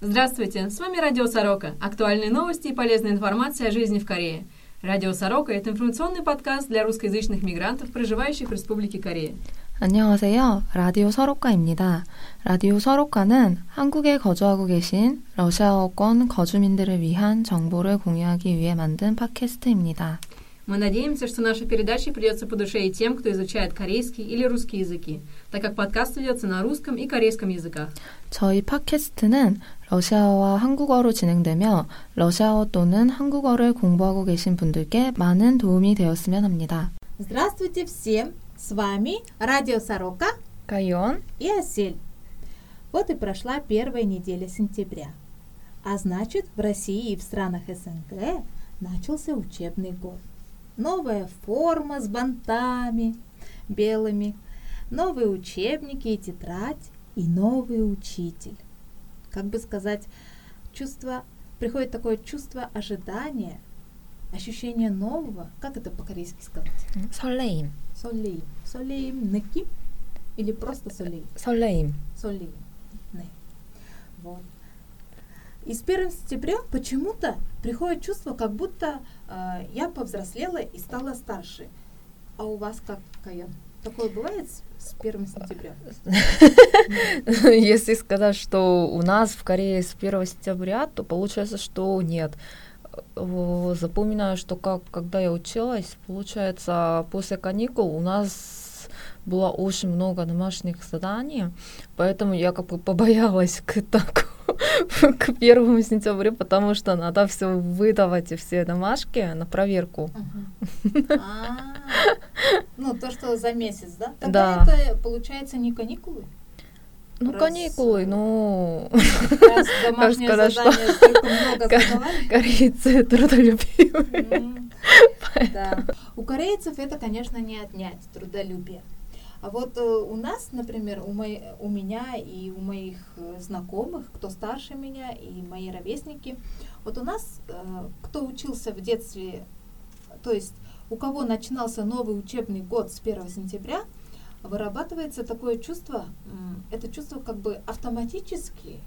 Здравствуйте, с вами Радио Сорока. Актуальные новости и полезная информация о жизни в Корее. Радио Сорока – это информационный подкаст для русскоязычных мигрантов, проживающих в Республике Корея. 안녕하세요. 라디오 서로카입니다. 라디오 서로카는 한국에 거주하고 계신 러시아어권 거주민들을 위한 정보를 공유하기 위해 만든 팟캐스트입니다. Мы надеемся, что наша передача придется по душе и тем, кто изучает корейский или русский языки, так как подкаст ведется на русском и корейском языках. 저희 팟캐스트는 러시아어와 한국어로 진행되며 러시아어 또는 한국어를 공부하고 계신 분들께 많은 도움이 되었으면 합니다. Здравствуйте всем! С вами Радио Сорока 가이온 и Осель. Вот и прошла первая неделя сентября. А значит, в России и в странах СНГ начался учебный год. Новая форма с бантами белыми, новые учебники и тетрадь, и новый учитель. Как бы сказать, чувство, приходит такое чувство ожидания, ощущение нового. Как это по-корейски сказать? 설레임, Солеим. Солеим 느낌? Или просто солеим? 설레임. Солеим. Не. Вот. И с 1 сентября почему-то приходит чувство, как будто э, я повзрослела и стала старше. А у вас как, Кайон? Такое бывает с, с 1 сентября? Если сказать, что у нас в Корее с 1 сентября, то получается, что нет. Запоминаю, что как, когда я училась, получается, после каникул у нас было очень много домашних заданий, поэтому я как бы побоялась к, так, к 1 сентября, потому что надо все выдавать, и все домашки на проверку. А, Ну, то, что за месяц, да? Тогда Да. это, получается, не каникулы? Ну, Раз, каникулы, ну, Раз домашнее сказать, что- задание много корейцы трудолюбивые. М, Да. У корейцев это, конечно, не отнять трудолюбие. А вот э, у нас, например, у, моей, у меня и у моих э, знакомых, кто старше меня и мои ровесники, вот у нас, э, кто учился в детстве, то есть у кого начинался новый учебный год с 1 сентября, вырабатывается такое чувство, это чувство как бы автоматически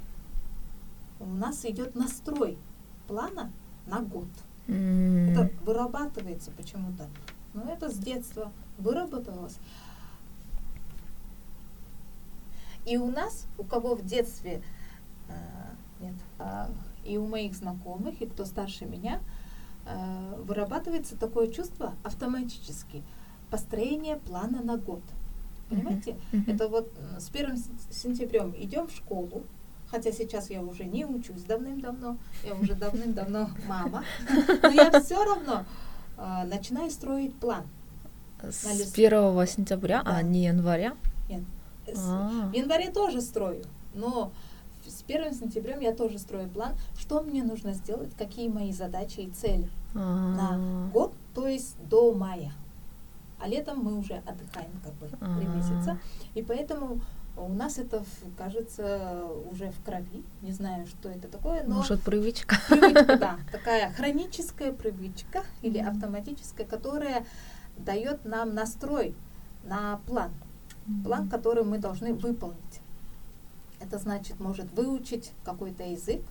у нас идет настрой плана на год. М, Это вырабатывается почему-то. Но это с детства выработалось. И у нас, у кого в детстве, э, нет, а, и у моих знакомых, и кто старше меня, э, вырабатывается такое чувство автоматически. Построение плана на год. Понимаете? мгм. Это вот с 1 сен- сентябрем идем в школу, хотя сейчас я уже не учусь давным-давно, я уже давным-давно мама, но я все равно а, начинаю строить план. С на лист- 1 сентября, Да. а не января? С- А. В январе тоже строю, но с 1 сентябрем я тоже строю план, что мне нужно сделать, какие мои задачи и цели на А. год, то есть до мая. А летом мы уже отдыхаем как бы три А. месяца. И поэтому у нас это, кажется, уже в крови. Не знаю, что это такое, но Может, привычка? привычка, да, такая хроническая привычка или автоматическая, которая дает нам настрой на план. План, который мы должны выполнить. Это значит, может выучить какой-то язык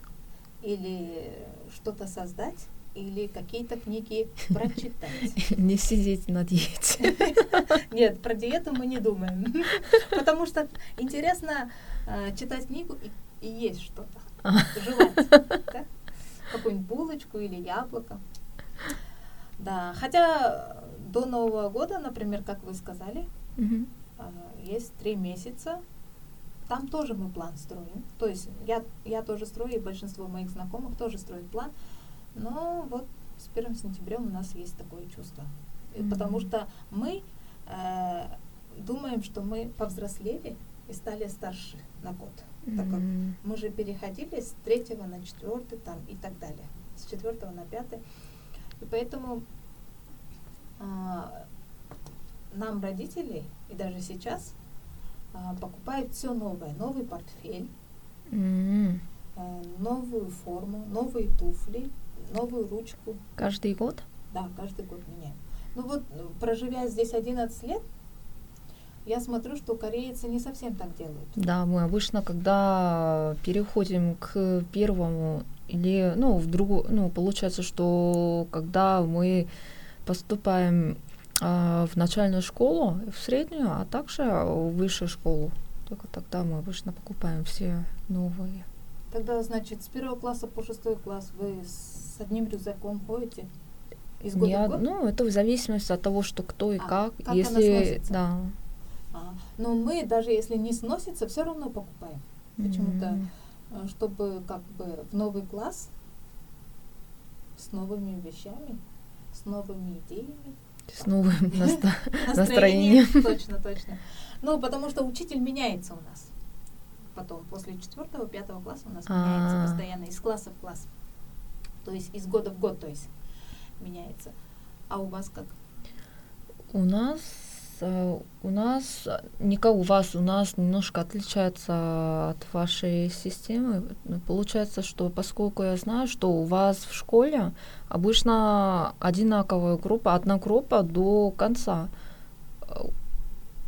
или что-то создать, или какие-то книги прочитать. Не сидеть на диете. Нет, про диету мы не думаем. Потому что интересно э, читать книгу и, и есть что-то. Жевать. да? Какую-нибудь булочку или яблоко. Да, хотя до Нового года, например, как вы сказали. А, есть три месяца. Там тоже мы план строим. То есть я, я тоже строю, и большинство моих знакомых тоже строят план. Но вот с 1 сентября у нас есть такое чувство. Мгм. Потому что мы э, думаем, что мы повзрослели и стали старше на год. Так как мы же переходили с третьего на четвертый там и так далее. С четвертого на пятый. И поэтому а, нам родители, и даже сейчас, а, покупают все новое. Новый портфель, М. э, новую форму, новые туфли, новую ручку. Каждый год? Да, каждый год меняем. Ну вот, э, проживя здесь 11 лет, я смотрю, что корейцы не совсем так делают. Да, мы обычно, когда переходим к первому или, ну, в другую, ну, получается, что когда мы поступаем в начальную школу, в среднюю, а также в высшую школу, только тогда мы обычно покупаем все новые. Тогда, значит, с первого класса по шестой класс вы с одним рюкзаком ходите? Из года Я, в год? ну, это в зависимости от того, что кто и А, как. как Если, да. А, но мы, даже если не сносится, все равно покупаем. Почему-то, э, чтобы как бы в новый класс с новыми вещами, с новыми идеями. С новым наста- настроением. Точно, точно. Ну, потому что учитель меняется у нас. Потом, после четвертого, пятого класса у нас меняется А. постоянно из класса в класс. То есть из года в год, то есть меняется. А у вас как? У нас у нас э, не как у вас, у нас немножко отличается от вашей системы. Ну, Получается, что поскольку я знаю, что у вас в школе обычно одинаковая группа, одна группа до конца.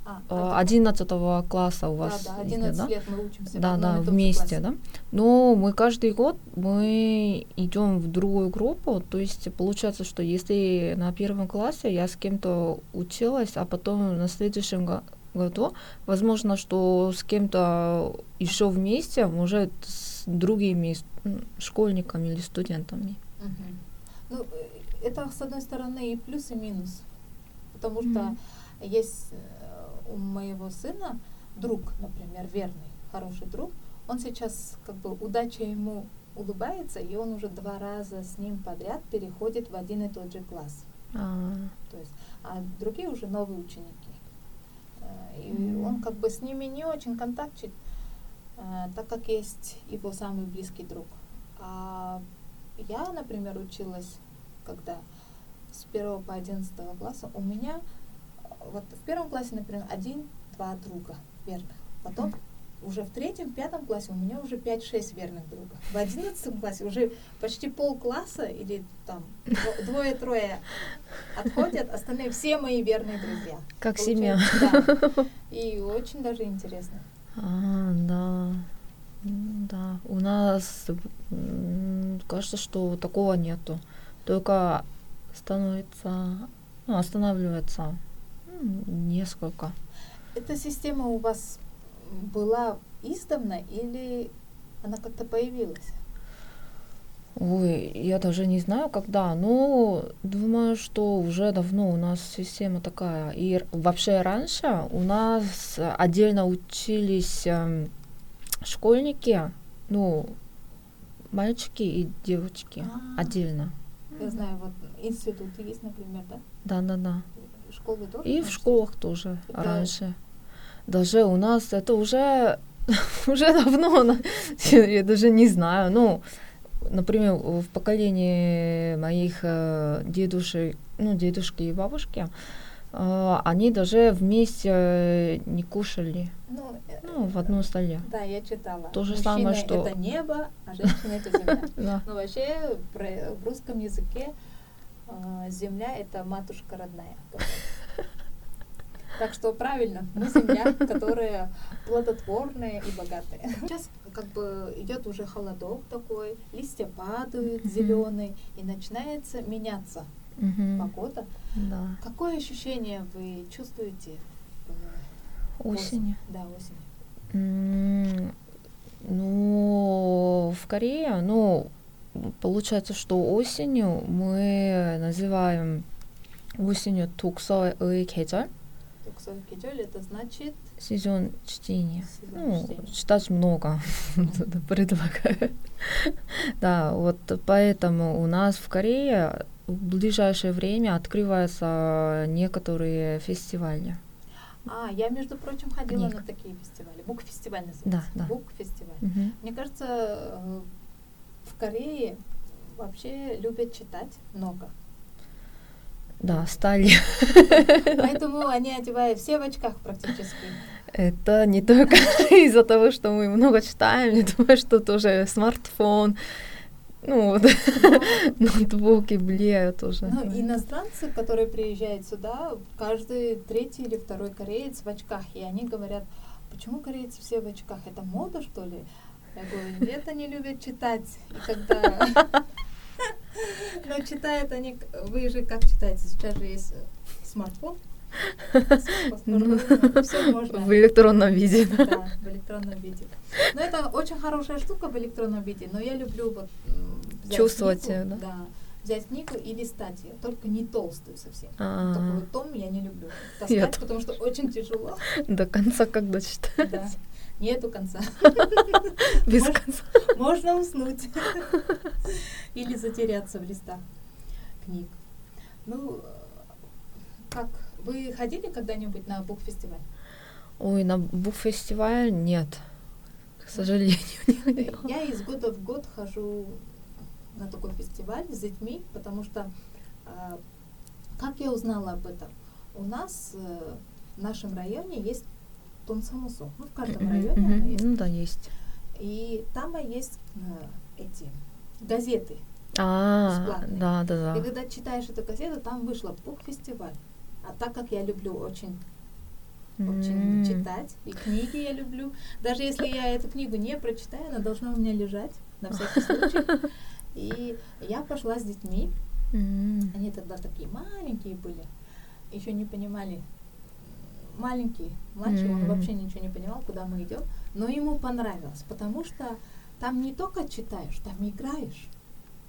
А, Э, 11 класса у вас да, да, идет, 11 да? лет мы учимся в Да, да, вместе, классе. да. Но мы каждый год мы идем в другую группу, то есть получается, что если на первом классе я с кем-то училась, а потом на следующем го- году, возможно, что с кем-то еще вместе, может, с другими школьниками или студентами. Мгм. Ну, э, это, с одной стороны, и плюс, и минус. Потому что Мгм. есть э, у моего сына друг, например, верный, хороший друг. Он сейчас, как бы, удача ему улыбается, и он уже два раза с ним подряд переходит в один и тот же класс. А, То есть, а другие уже новые ученики. Э, И он как бы с ними не очень контактит, э, так как есть его самый близкий друг. А я, например, училась, когда с первого по одиннадцатого класса, у меня вот в первом классе, например, один-два друга верных. Потом уже в третьем, пятом классе у меня уже 5-6 верных друга. В одиннадцатом классе уже почти полкласса или там дво- двое-трое отходят, остальные все мои верные друзья. как семья. Да. И очень даже интересно. А, да. М, Да, у нас кажется, что такого нету. Только становится, ну, останавливается несколько. Эта система у вас была издавна или она как-то появилась? Ой, я даже не знаю, когда, но думаю, что уже давно у нас система такая. И вообще раньше у нас отдельно учились эм, школьники, ну, мальчики и девочки А. отдельно. Я знаю, вот институты есть, например, да? Да, да, да. Школы тоже? И в школах тоже Это- раньше. Даже у нас это уже уже давно, я даже не знаю. Ну, например, в поколении моих э, дедушек, ну, дедушки и бабушки, э, они даже вместе э, не кушали, Ну, ну, в одном столе. Да, я читала. То же Мужчина самое, что- это небо, а женщина это земля. Да. Но вообще в русском языке земля это матушка родная. говорят. Так что правильно, мы земля, которая плодотворная и богатая. Сейчас как бы идет уже холодок такой, листья падают Мгм. зеленые, и начинается меняться Мгм. погода. Да. Какое ощущение вы чувствуете? э, Осень. Да, осень. М, Ну, в Корее, ну, получается, что осенью мы называем осенью 독서의 계절, Туксой кедёль это значит сезон чтения. сезон Ну, чтения. читать много предлагаю. Да, вот поэтому у нас в Корее в ближайшее время открываются некоторые фестивали. А, я, между прочим, ходила Книг. на такие фестивали. Бук-фестиваль называется. Да, да. Бук-фестиваль. Мне кажется, э, в Корее вообще любят читать много. Да, стали. Поэтому они одевают все в очках практически. Это не только из-за того, что мы много читаем, я думаю, что тоже смартфон. Ну, вот, ноутбуки влияют уже. Ну, иностранцы, которые приезжают сюда, каждый третий или второй кореец в очках, и они говорят, почему корейцы все в очках? Это мода, что ли? Я говорю, нет, они любят читать. И когда... Но читают они... Вы же как читаете? Сейчас же есть смартфон. Ну. В электронном виде. Да, в электронном виде. Но это очень хорошая штука в электронном виде, но я люблю вот чувствовать, да? Взять книгу и листать ее, только не толстую совсем. А-а-а. Такой том я не люблю таскать, потому что очень тяжело. До конца когда читать? Да. Нету конца. Без конца. Можно уснуть. Или затеряться в листах книг. Ну, как вы ходили когда-нибудь на бук-фестиваль? Ой, на бук-фестиваль нет. К сожалению, не Я из года в год хожу на такой фестиваль с детьми, потому что э, как я узнала об этом? У нас э, в нашем районе есть Тонсамусо. Ну, в каждом районе она есть. Ну да, есть. И там есть э, эти газеты. А, да, да, да. И когда читаешь эту газету, там вышла бук-фестиваль. А так как я люблю очень очень mm. читать, и книги я люблю. Даже если я эту книгу не прочитаю, она должна у меня лежать на всякий случай. И я пошла с детьми. Mm. Они тогда такие маленькие были, еще не понимали. Маленький, младший, mm. он вообще ничего не понимал, куда мы идем, но ему понравилось, потому что там не только читаешь, там играешь.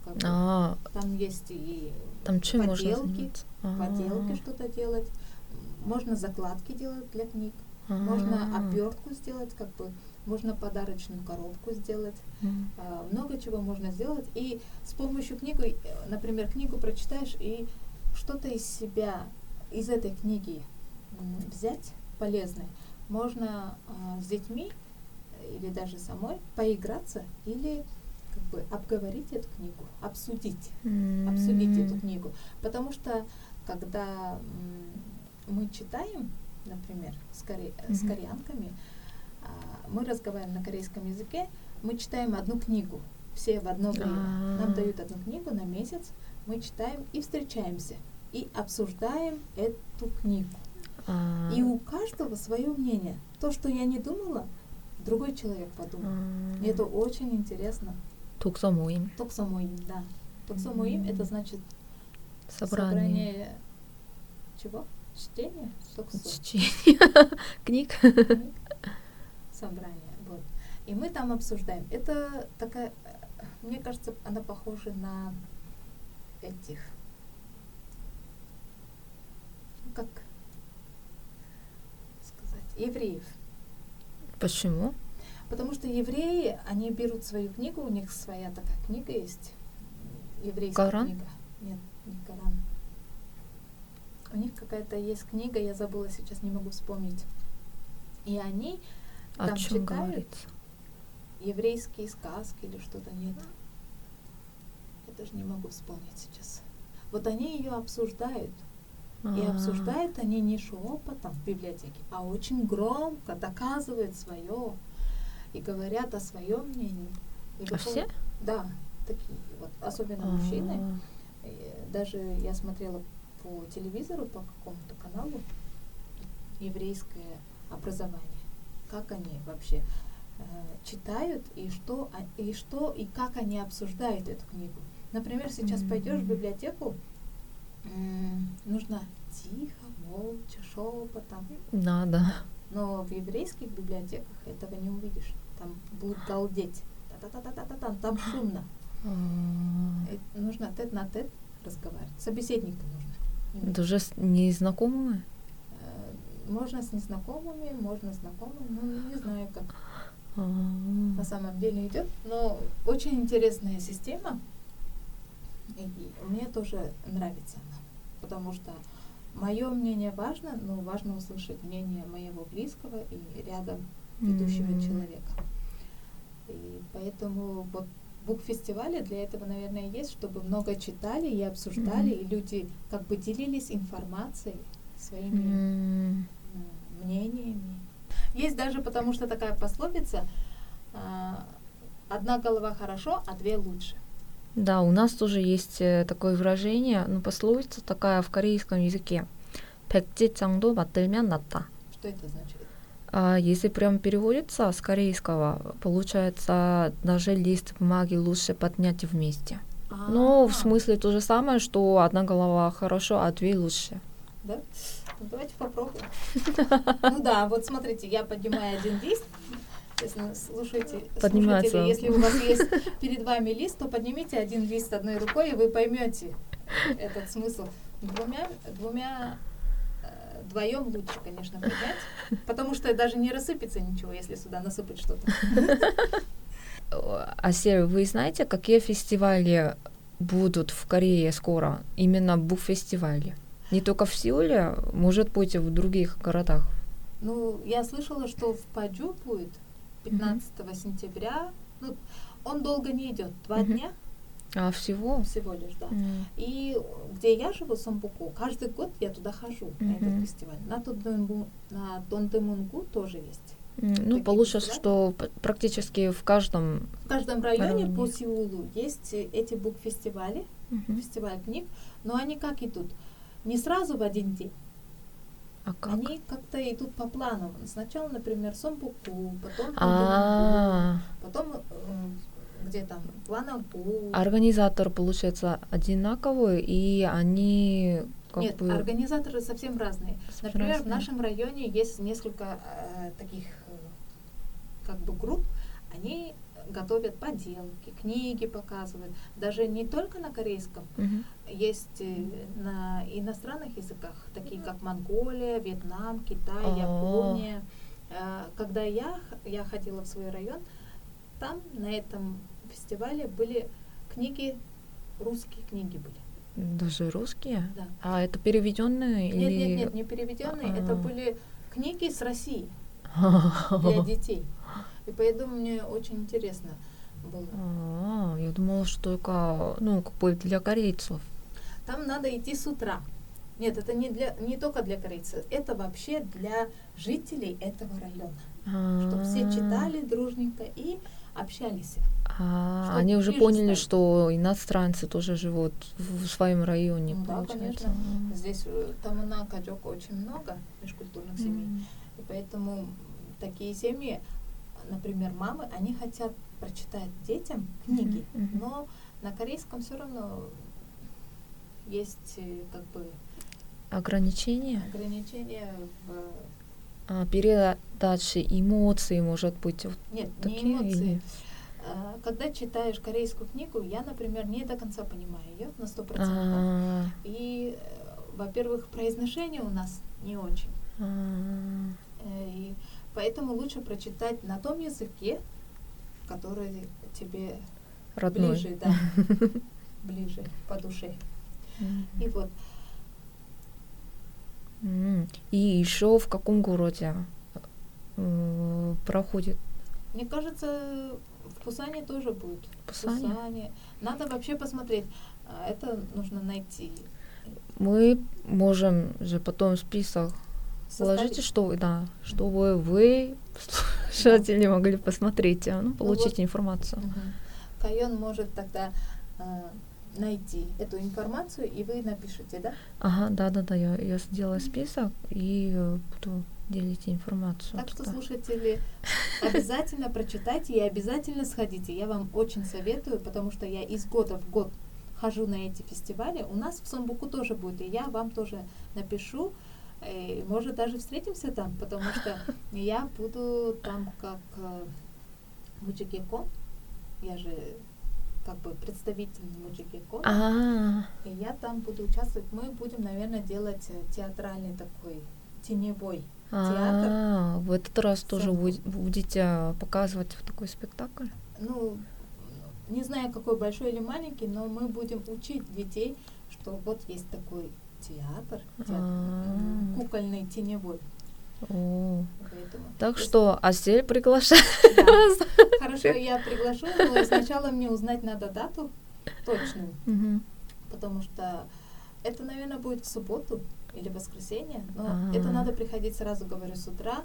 Как бы. а, там есть и там чем поделки, поделки что-то делать. Можно закладки делать для книг, А-а-а. можно обертку сделать, как бы можно подарочную коробку сделать, mm. а, много чего можно сделать. И с помощью книги, например, книгу прочитаешь и что-то из себя, из этой книги взять полезное. Можно а, с детьми или даже самой поиграться или как бы обговорить эту книгу, обсудить, mm. обсудить эту книгу. Потому что когда мы читаем, например, с, коре mm-hmm. с кореянками, а, мы разговариваем на корейском языке, мы читаем одну книгу, все в одно время. А-а-а. Нам дают одну книгу на месяц, мы читаем и встречаемся, и обсуждаем эту книгу. А-а-а. И у каждого свое мнение. То, что я не думала, другой человек подумал. А-а-а. И это очень интересно. Туксо моим. Туксо моим, да. Туксо моим это значит собрание. собрание чего? Чтение? Туксо. Чтение книг. Собрание, вот. И мы там обсуждаем. Это такая, мне кажется, она похожа на этих, как евреев. Почему? Потому что евреи, они берут свою книгу, у них своя такая книга есть, еврейская Коран? книга. Нет, не Коран. У них какая-то есть книга, я забыла сейчас, не могу вспомнить. И они О там читают говорится? еврейские сказки или что-то нет. Я даже не могу вспомнить сейчас. Вот они ее обсуждают. И А. обсуждают они не шепотом в библиотеке, а очень громко доказывают свое и говорят о своем мнении. И А все? Да, такие вот, особенно мужчины. И Даже я смотрела по телевизору, по какому-то каналу, еврейское образование. Как они вообще э, читают и что, и что и как они обсуждают эту книгу. Например, сейчас пойдешь в библиотеку, нужно тихо, молча, шепотом. Надо. Но в еврейских библиотеках этого не увидишь. Там будут галдеть. Та-та-та-та-та-та, там шумно. А, Э, Нужно тет на тет разговаривать. Собеседника нужно. Это уже с незнакомыми? Э, Можно с незнакомыми, можно с знакомыми, ну не знаю, как А, на самом деле идет. Но очень интересная система. И мне тоже нравится она. Потому что мое мнение важно, но важно услышать мнение моего близкого и рядом идущего М. человека. И поэтому вот бук-фестивали для этого, наверное, есть, чтобы много читали и обсуждали, Мгм. и люди как бы делились информацией, своими м, мнениями. Есть даже потому что такая пословица а, «одна голова хорошо, а две лучше». Да, у нас тоже есть э, такое выражение, ну, пословица такая в корейском языке. 백지장도 맞들면 낫다. Что это значит? А если прям переводится с корейского, получается, даже лист бумаги лучше поднять вместе. Ну, в А, смысле то же самое, что одна голова хорошо, а две лучше. Да? Ну, давайте попробуем. Ну да, вот смотрите, я поднимаю один лист. Слушайте, Поднимается. слушатели, если у вас есть перед вами лист, то поднимите один лист одной рукой, и вы поймете этот смысл. Двумя, двумя э, вдвоем лучше, конечно, поднять, потому что даже не рассыпется ничего, если сюда насыпать что-то. Асель, вы знаете, какие фестивали будут в Корее скоро? Именно бук-фестивали. Не только в Сеуле, может быть, и в других городах. Ну, я слышала, что в Паджу будет 15 сентября. Ну, он долго не идет, два Мгм. дня А всего? всего лишь, да. М. И где я живу, Сомбуку, каждый год я туда хожу, на этот фестиваль. На, Тондембу- на Тондемунгу тоже есть. Ну, получается, фестивали? что практически в каждом... В каждом районе Районе. по Сеулу есть эти бук-фестивали, Мгм. фестиваль книг, но они как идут? Не сразу в один день. А как? Они как-то идут по плану. Сначала, например, Сомбуку, потом Тондемунгу, А, потом э, где там Планагу. организатор, получается, одинаковый, и они как Нет, бы... организаторы совсем разные. совсем Например, в разные. нашем районе есть несколько э, таких э, как бы групп. Они готовят поделки, книги показывают. Даже не только на корейском. Мгм. Есть э, на иностранных языках, такие как Монголия, Вьетнам, Китай, А. Япония. Э, Когда я, я ходила в свой район, там на этом фестивале были книги, русские книги были. Даже русские? Да. А это переведенные Нет, или... нет, нет, не переведенные. Это А. были книги с России для детей. И поэтому мне очень интересно было. А, я думала, что только, ну, как бы для корейцев. Там надо идти с утра. Нет, это не, для, не только для корейцев, это вообще для жителей этого района. Чтобы все читали дружненько и общались. А, они уже поняли, стали. что иностранцы тоже живут в своем районе, Ну да, конечно. Здесь э, там на Кадёка очень много межкультурных семей. И поэтому такие семьи, например, мамы, они хотят прочитать детям книги, мгм. но на корейском все равно есть э, как бы Ограничения? ограничения в... А, передачи эмоций, может быть, вот Нет, такие? не эмоции. А, Когда читаешь корейскую книгу, я, например, не до конца понимаю ее на сто процентов. А, И, э, во-первых, произношение у нас не очень. а, Э, И поэтому лучше прочитать на том языке, который тебе родной. ближе, да, ближе по душе. И вот. И еще в каком городе э, проходит? мне кажется, в Пусане тоже будет. Пусане? Пусане. Надо вообще посмотреть. А, Это нужно найти. Мы можем же потом список. Положите, что вы, да, чтобы вы, слушатели, могли посмотреть, а, ну, получить вот. информацию. Мгм. Кайон может тогда а, найти эту информацию, и вы напишите, да? Ага, да, да, да, я, я сделаю список и э, буду делить информацию. Так что, туда. слушатели, обязательно прочитайте и обязательно сходите. Я вам очень советую, потому что я из года в год хожу на эти фестивали. У нас в Сомбуку тоже будет, и я вам тоже напишу. И, может, даже встретимся там, потому что я буду там как э, Муджигеко. Я же как бы представитель Муджигеко. А, И я там буду участвовать. Мы будем, наверное, делать э, театральный такой теневой театр. а, в этот раз тоже будете показывать вот такой спектакль? ну, не знаю, какой большой или маленький, но мы будем учить детей, что вот есть такой театр, театр, м, А. кукольный теневой. О, Поэтому, Так если- что Асель приглашает. Да. Хорошо, я приглашу, но сначала мне узнать надо дату точную, потому что это, наверное, будет в субботу или воскресенье, но А. это надо приходить сразу, говорю, с утра,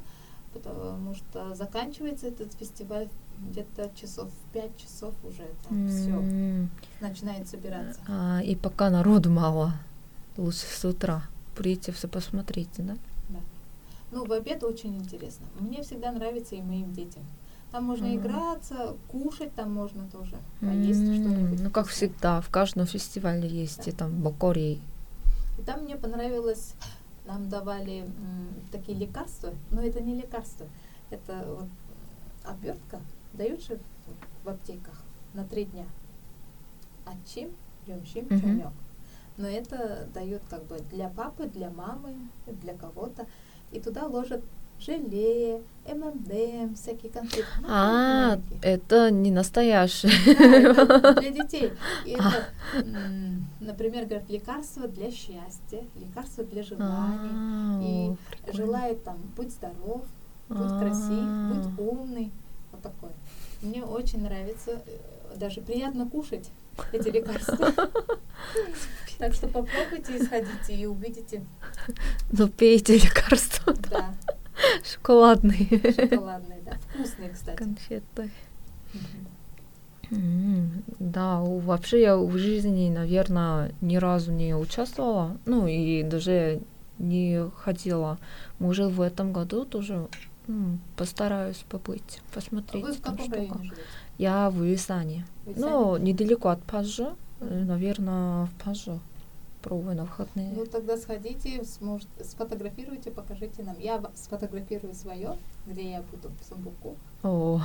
потому что заканчивается этот фестиваль где-то часов в пять часов уже там все начинает собираться. а, и пока народу мало, лучше с утра прийти все посмотрите, да? Ну, в обед очень интересно. Мне всегда нравится и моим детям. Там можно Мгм. играться, кушать там можно тоже, поесть М, что-нибудь. Ну, как всегда, в каждом фестивале есть и там бокори. И там мне понравилось, нам давали м, такие лекарства, но это не лекарства, это вот обертка, дают же в, аптеках на три дня. Ачим, юмшим, Мгм. чумёк. Но это дают как бы для папы, для мамы, для кого-то. И туда ложат желе, ММД, всякие конфеты. А, маленькие. это не. Да, это для детей. И это, м, например, говорят, лекарство для счастья, лекарство для желаний. А, И. Желает там, будь здоров, будь А. красив, будь умный. Вот такое. Мне очень нравится, э, даже приятно кушать эти лекарства. Так что попробуйте и сходите и увидите, Ну, пейте лекарства, да, шоколадные шоколадные, да, вкусные, кстати. конфеты. Да, вообще я в жизни, наверное, ни разу не участвовала, ну и даже не ходила. Может, в этом году тоже ну, постараюсь побыть, посмотреть. А вы в там, что Я в Исане. Ну, недалеко от Пажа, mm-hmm. Э, наверное, в Пажа пробую на выходные. Ну тогда сходите, сможете, сфотографируйте, покажите нам. Я сфотографирую свое, где я буду в Самбуку. О,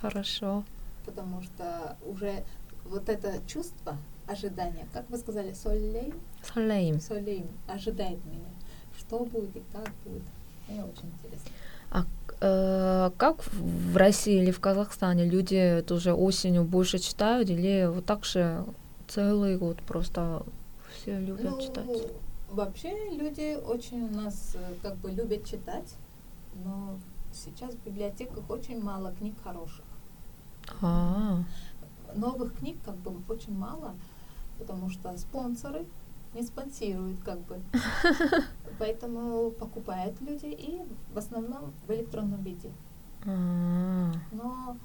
хорошо. Потому что уже вот это чувство ожидания, как вы сказали, солейм? Солейм. Солейм ожидает меня. Что будет, и как будет. Мне очень интересно. Э, как в в России или в Казахстане люди тоже осенью больше читают или вот так же целый год просто все любят Ну, читать? вообще люди очень у нас э, как бы любят читать, но сейчас в библиотеках очень мало книг хороших. А, новых книг как бы очень мало, потому что спонсоры не спонсируют как бы. Поэтому покупают люди и в основном в электронном виде. а, Но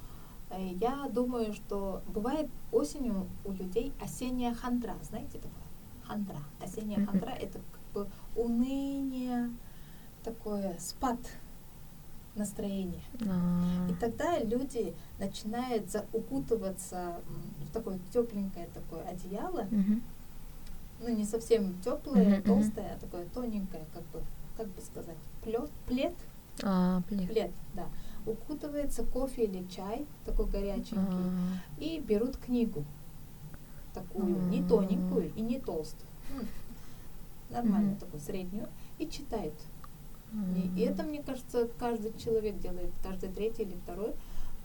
э, я думаю, что бывает осенью у людей осенняя хандра. Знаете такое? Хандра. Осенняя хандра это как бы уныние, такое спад настроения. а. И тогда люди начинают за- укутываться м, в такое тепленькое такое одеяло. Ну не совсем теплое, мгм. толстое, а такое тоненькое, как бы, как бы сказать, плед, плед, А, блин. плед, да. Укутывается кофе или чай, такой горяченький, А, и берут книгу, такую, не М. тоненькую и не толстую, м, нормальную Мгм. такую, среднюю, и читают. И, и это, мне кажется, каждый человек делает, каждый третий или второй,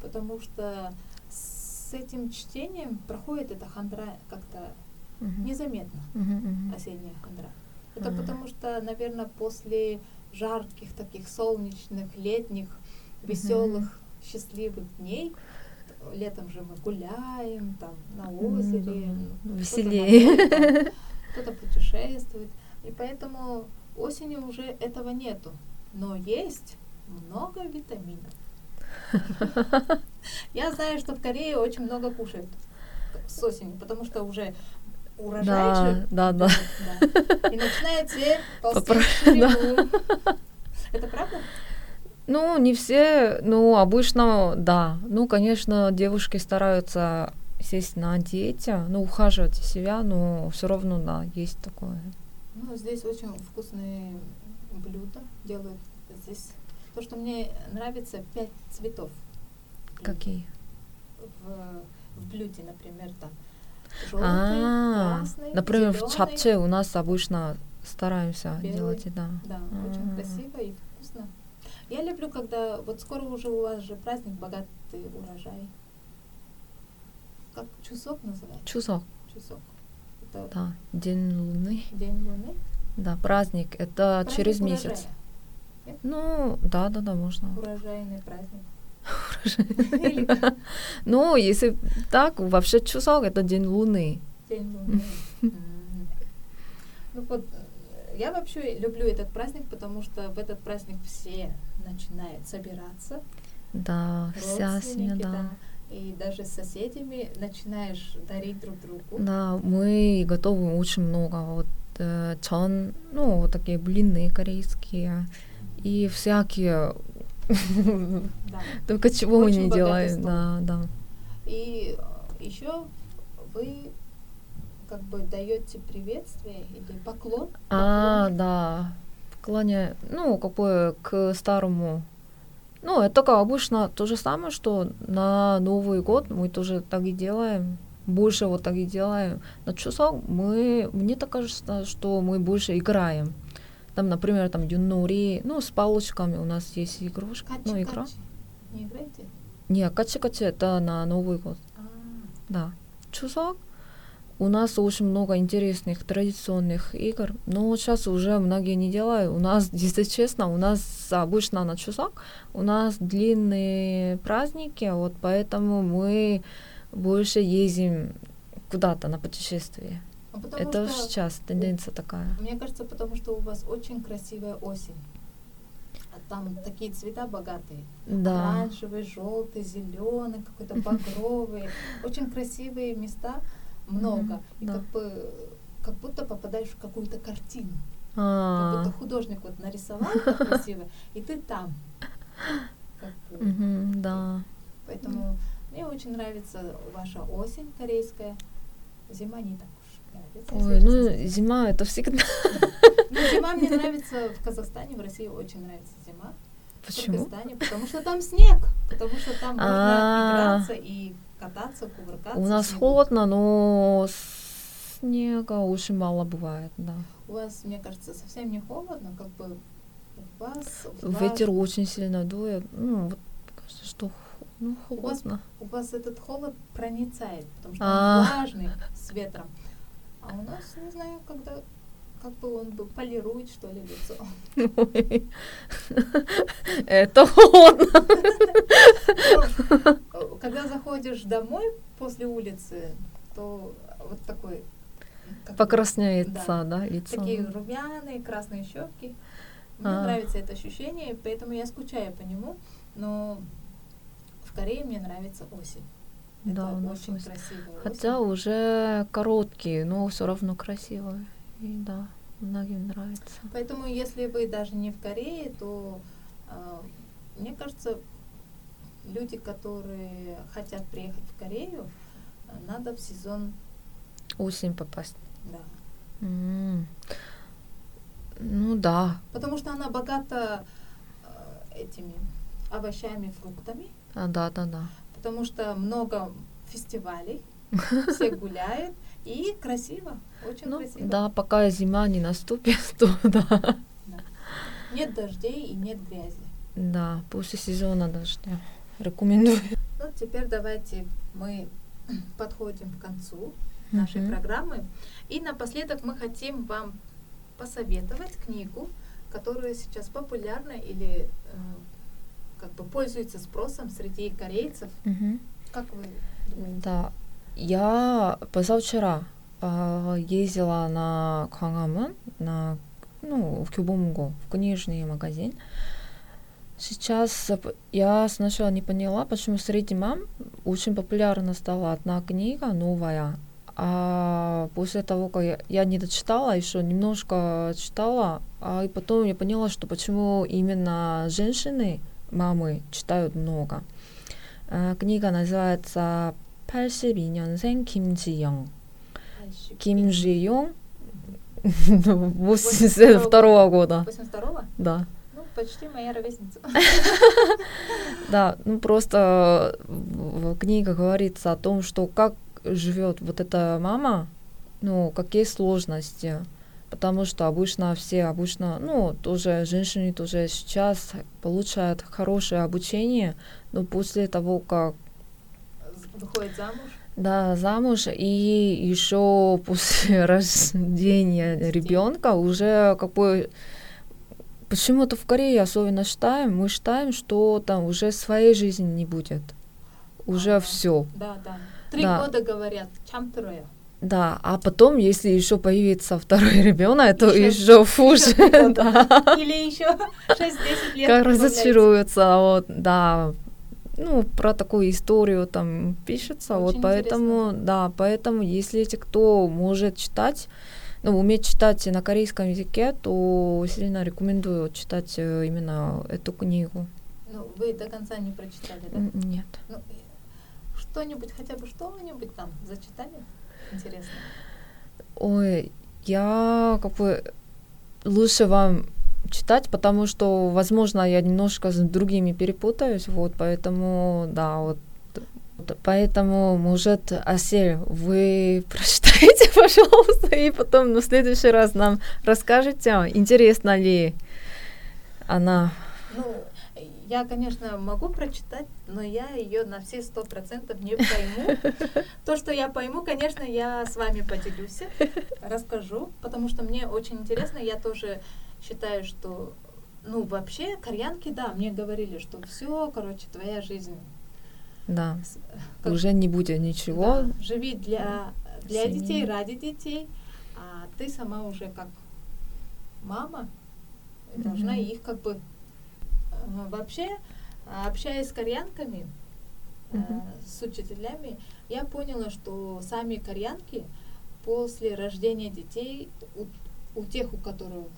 потому что с этим чтением проходит эта хандра как-то Мгм. незаметно, Мгм, мгм. осенняя хандра. Это Ага. потому что, наверное, после жарких, таких солнечных, летних, веселых, счастливых дней, летом же мы гуляем, там, на озере, ну, кто-то Веселее. кто-то путешествует. И поэтому осенью уже этого нету. Но есть много витаминов. Я знаю, что в Корее очень много кушают с осени, потому что уже урожай Да, же. да, да. да. И начинает все толстеть живую. Это правда? Ну, не все, ну, обычно, да. Ну, конечно, девушки стараются сесть на диете, ну, ухаживать за себя, но все равно, да, есть такое. Ну, здесь очень вкусные блюда делают. Здесь то, что мне нравится, пять цветов. Какие? В, в блюде, например, там желтый, А, красный, например, в зелёный. чапче у нас обычно стараемся Белый. делать, да. Да, очень А. красиво и вкусно. Я люблю, когда вот скоро уже у вас же праздник богатый урожай. Как чусок называется? Чусок, Чусок. Это да, день луны, день луны. да, праздник, это Праздник через урожая. месяц. Ну, да, да, да, можно. Урожайный праздник. Как? Ну, если так, вообще чусок это день луны. День луны. Ну вот, э, я вообще люблю этот праздник, потому что в этот праздник все начинают собираться. Да, вся семья, да. И даже с соседями начинаешь дарить друг другу. Да, мы готовим очень много. Вот э, чон, ну, такие блины корейские и всякие. Да. Только чего мы не делаем. Да, да. И еще вы как бы даете приветствие или поклон. А, поклон. да. Поклоняю, ну, как бы к старому. Ну, это как обычно то же самое, что на Новый год мы тоже так и делаем. Больше вот так и делаем. На Чусок мы, мне так кажется, что мы больше играем. Там, например, там юнори, ну, с палочками у нас есть игрушка, ну, игра. Качи-качи. Не играете? Не, качи-качи это на Новый год, А, да. Чусок у нас очень много интересных традиционных игр, но сейчас уже многие не делают. У нас, если честно, у нас обычно на Чусок у нас длинные праздники, вот поэтому мы больше ездим куда-то на путешествие. Ну, потому Это что, сейчас тенденция такая. Мне кажется, потому что у вас очень красивая осень. А там такие цвета богатые. Да. Оранжевый, желтый, зеленый, какой-то багровый. Очень красивые места, много. И как бы как будто попадаешь в какую-то картину. Как А, будто художник вот нарисовал красиво, и ты там. Как да. Поэтому мне очень нравится ваша осень корейская. Зима не так уж нравится. Ой, ну зима это всегда. Ну, зима мне нравится в Казахстане, в России очень нравится зима. В Почему? Кыргызстане, потому что там снег, потому что там можно А. играться и кататься, кувыркаться. У в нас холодно, но снега очень мало бывает, да. У вас, мне кажется, совсем не холодно, как бы у вас Ветер влаж- очень сильно дует. Ну, вот кажется, что ну, У вас холодно. У вас этот холод проницает, потому что А. он влажный с ветром. А у нас, не знаю, когда как бы он бы полирует, что ли, лицо. Это холодно. Ну, Когда заходишь домой после улицы, то вот такой... Покрасняется, да, лицо. Такие румяные, красные щеки. Мне нравится это ощущение, поэтому я скучаю по нему. Но в Корее мне нравится осень. Да, у нас очень красивая Хотя осень. уже короткие, но все равно красивые. И да, многим нравится. Поэтому, если вы даже не в Корее, то а, мне кажется, люди, которые хотят приехать в Корею, надо в сезон, Осень попасть. да. М. Ну да, Потому что она богата а, этими овощами, фруктами, а, да, да, да. Потому что много фестивалей, все гуляют, и красиво, очень Ну, красиво. да, пока зима не наступит, то да. Да. Нет дождей и нет грязи. Да, после сезона дождя. Рекомендую. Ну, теперь давайте мы подходим к концу нашей Мгм. программы. И напоследок мы хотим вам посоветовать книгу, которая сейчас популярна или э, как бы пользуется спросом среди корейцев. Мгм. Как вы думаете? Да, я позавчера а, ездила на Квангамон, на ну, в Кюбомго, в книжный магазин. Сейчас э, я сначала не поняла, почему среди мам очень популярна стала одна книга новая. А после того, как я, я не дочитала, еще немножко читала, а и потом я поняла, что почему именно женщины, мамы, читают много. А, книга называется 82년생 김지영. Ким Жи-Йон, 82 года. 82-го? Да. Ну, почти моя ровесница. Да, ну просто в в книге говорится о том, что как живет вот эта мама, ну, какие сложности. Потому что обычно все, обычно, ну, тоже женщины тоже сейчас получают хорошее обучение, но после того, как Выходит замуж. Да, замуж и еще после рождения ребенка уже какой почему-то в Корее особенно считаем, мы считаем, что там уже своей жизни не будет. Уже Ага. все. Да, да. Три Да. года говорят, чам трое. Да, а потом, если еще появится второй ребенок, то Ещё- еще хуже. да. Или еще 6-10 лет. Как разочаруются, вот, да. Ну, про такую историю там пишется, вот Очень поэтому, да, поэтому, если эти, кто может читать, ну, уметь читать на корейском языке, то сильно рекомендую читать э, именно эту книгу. Ну, вы до конца не прочитали, да? Нет. Ну, что-нибудь, хотя бы что-нибудь там зачитали? Интересно. Ой, я как бы лучше вам читать, потому что, возможно, я немножко с другими перепутаюсь, вот, поэтому, да, вот, поэтому, может, Асель, вы прочитаете, пожалуйста, и потом ну, в следующий раз нам расскажете, интересно ли она. Ну, я, конечно, могу прочитать, но я ее на все сто процентов не пойму. То, что я пойму, конечно, я с вами поделюсь, расскажу, потому что мне очень интересно. Я тоже считаю, что, ну, вообще, кореянки, да, мне говорили, что все, короче, твоя жизнь. Да, с- как- уже не будет ничего. да, живи для, для Семьи. детей, ради детей, а ты сама уже как мама должна Мгм. их как бы э, вообще а, общаясь с кореянками, э, Мгм. с учителями, я поняла, что сами кореянки после рождения детей у, у тех, у которых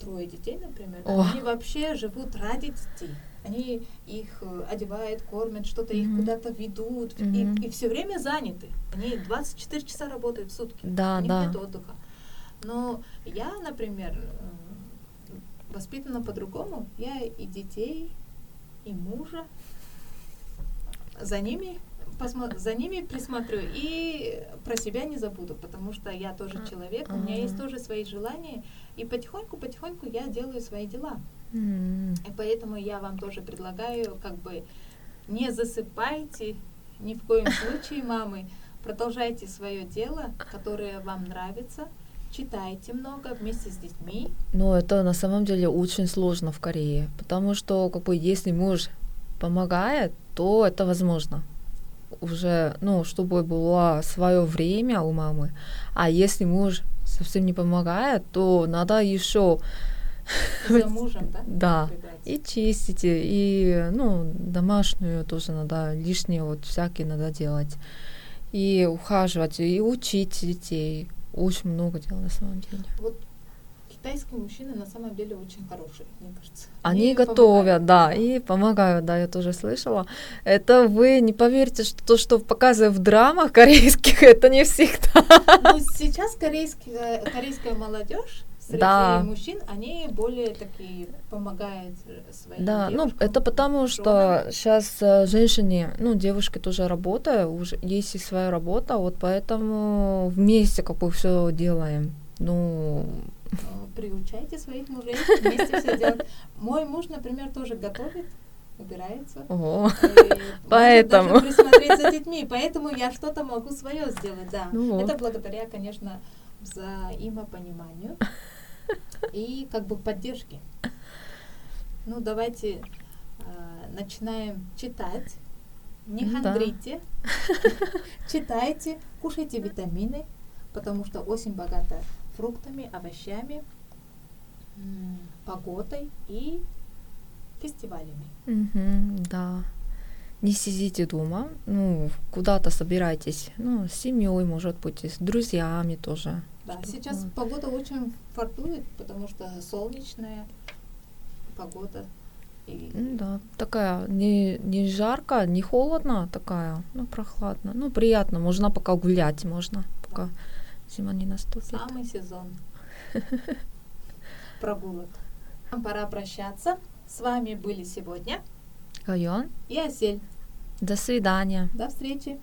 трое детей, например, О. они вообще живут ради детей. Они их э, одевают, кормят, что-то их Мгм. куда-то ведут, Мгм. и, все время заняты. Они 24 часа работают в сутки. Да, у них да. нет отдыха. Но я, например, э, воспитана по-другому. Я и детей, и мужа за ними за ними присмотрю и про себя не забуду, потому что я тоже А, человек, у меня есть тоже свои желания, и потихоньку-потихоньку я делаю свои дела. И поэтому я вам тоже предлагаю, как бы, не засыпайте ни в коем случае, мамы. Продолжайте свое дело, которое вам нравится. Читайте много вместе с детьми. Но это на самом деле очень сложно в Корее, потому что как бы если муж помогает, то это возможно. Уже, ну, чтобы было свое время у мамы. А если муж совсем не помогает, то надо еще За мужем, да? Да. и чистить, и, ну, домашнюю тоже надо, лишнее вот всякие надо делать. И ухаживать, и учить детей. Очень много дел на самом деле. Вот китайские мужчины на самом деле очень хорошие, мне кажется. Они готовят, да, и помогают, да, я тоже слышала. Это вы не поверите, что то, что показывают в драмах корейских, это не всегда. Ну, сейчас корейская, корейская молодежь среди Да. мужчин, они более такие помогают э, своим Да, ну девушкам, это потому, что сейчас женщины, ну девушки тоже работают, уже есть и своя работа, вот поэтому вместе как бы все делаем. Ну, Э, приучайте своих мужей вместе все делать. Мой муж, например, тоже готовит, убирается. ого. Поэтому. присмотреть за детьми, поэтому я что-то могу свое сделать, да. Ну. Это благодаря, конечно, взаимопониманию и как бы поддержке. Ну, давайте э, начинаем читать. Не хандрите, читайте, кушайте витамины, потому что осень богата фруктами, овощами, погодой и фестивалями. Мгм, да. Не сидите дома, ну, куда-то собирайтесь, ну, с семьей, может быть, с друзьями тоже. Да, сейчас вот. погода очень фартует, потому что солнечная погода. И Ну Да, такая не, не жарко, не холодно, такая, ну, прохладно. Ну, приятно, можно пока гулять, можно, пока зима не наступит. самый сезон прогулок. Нам пора прощаться. С вами были сегодня Гайон, и Осель. до свидания. До встречи.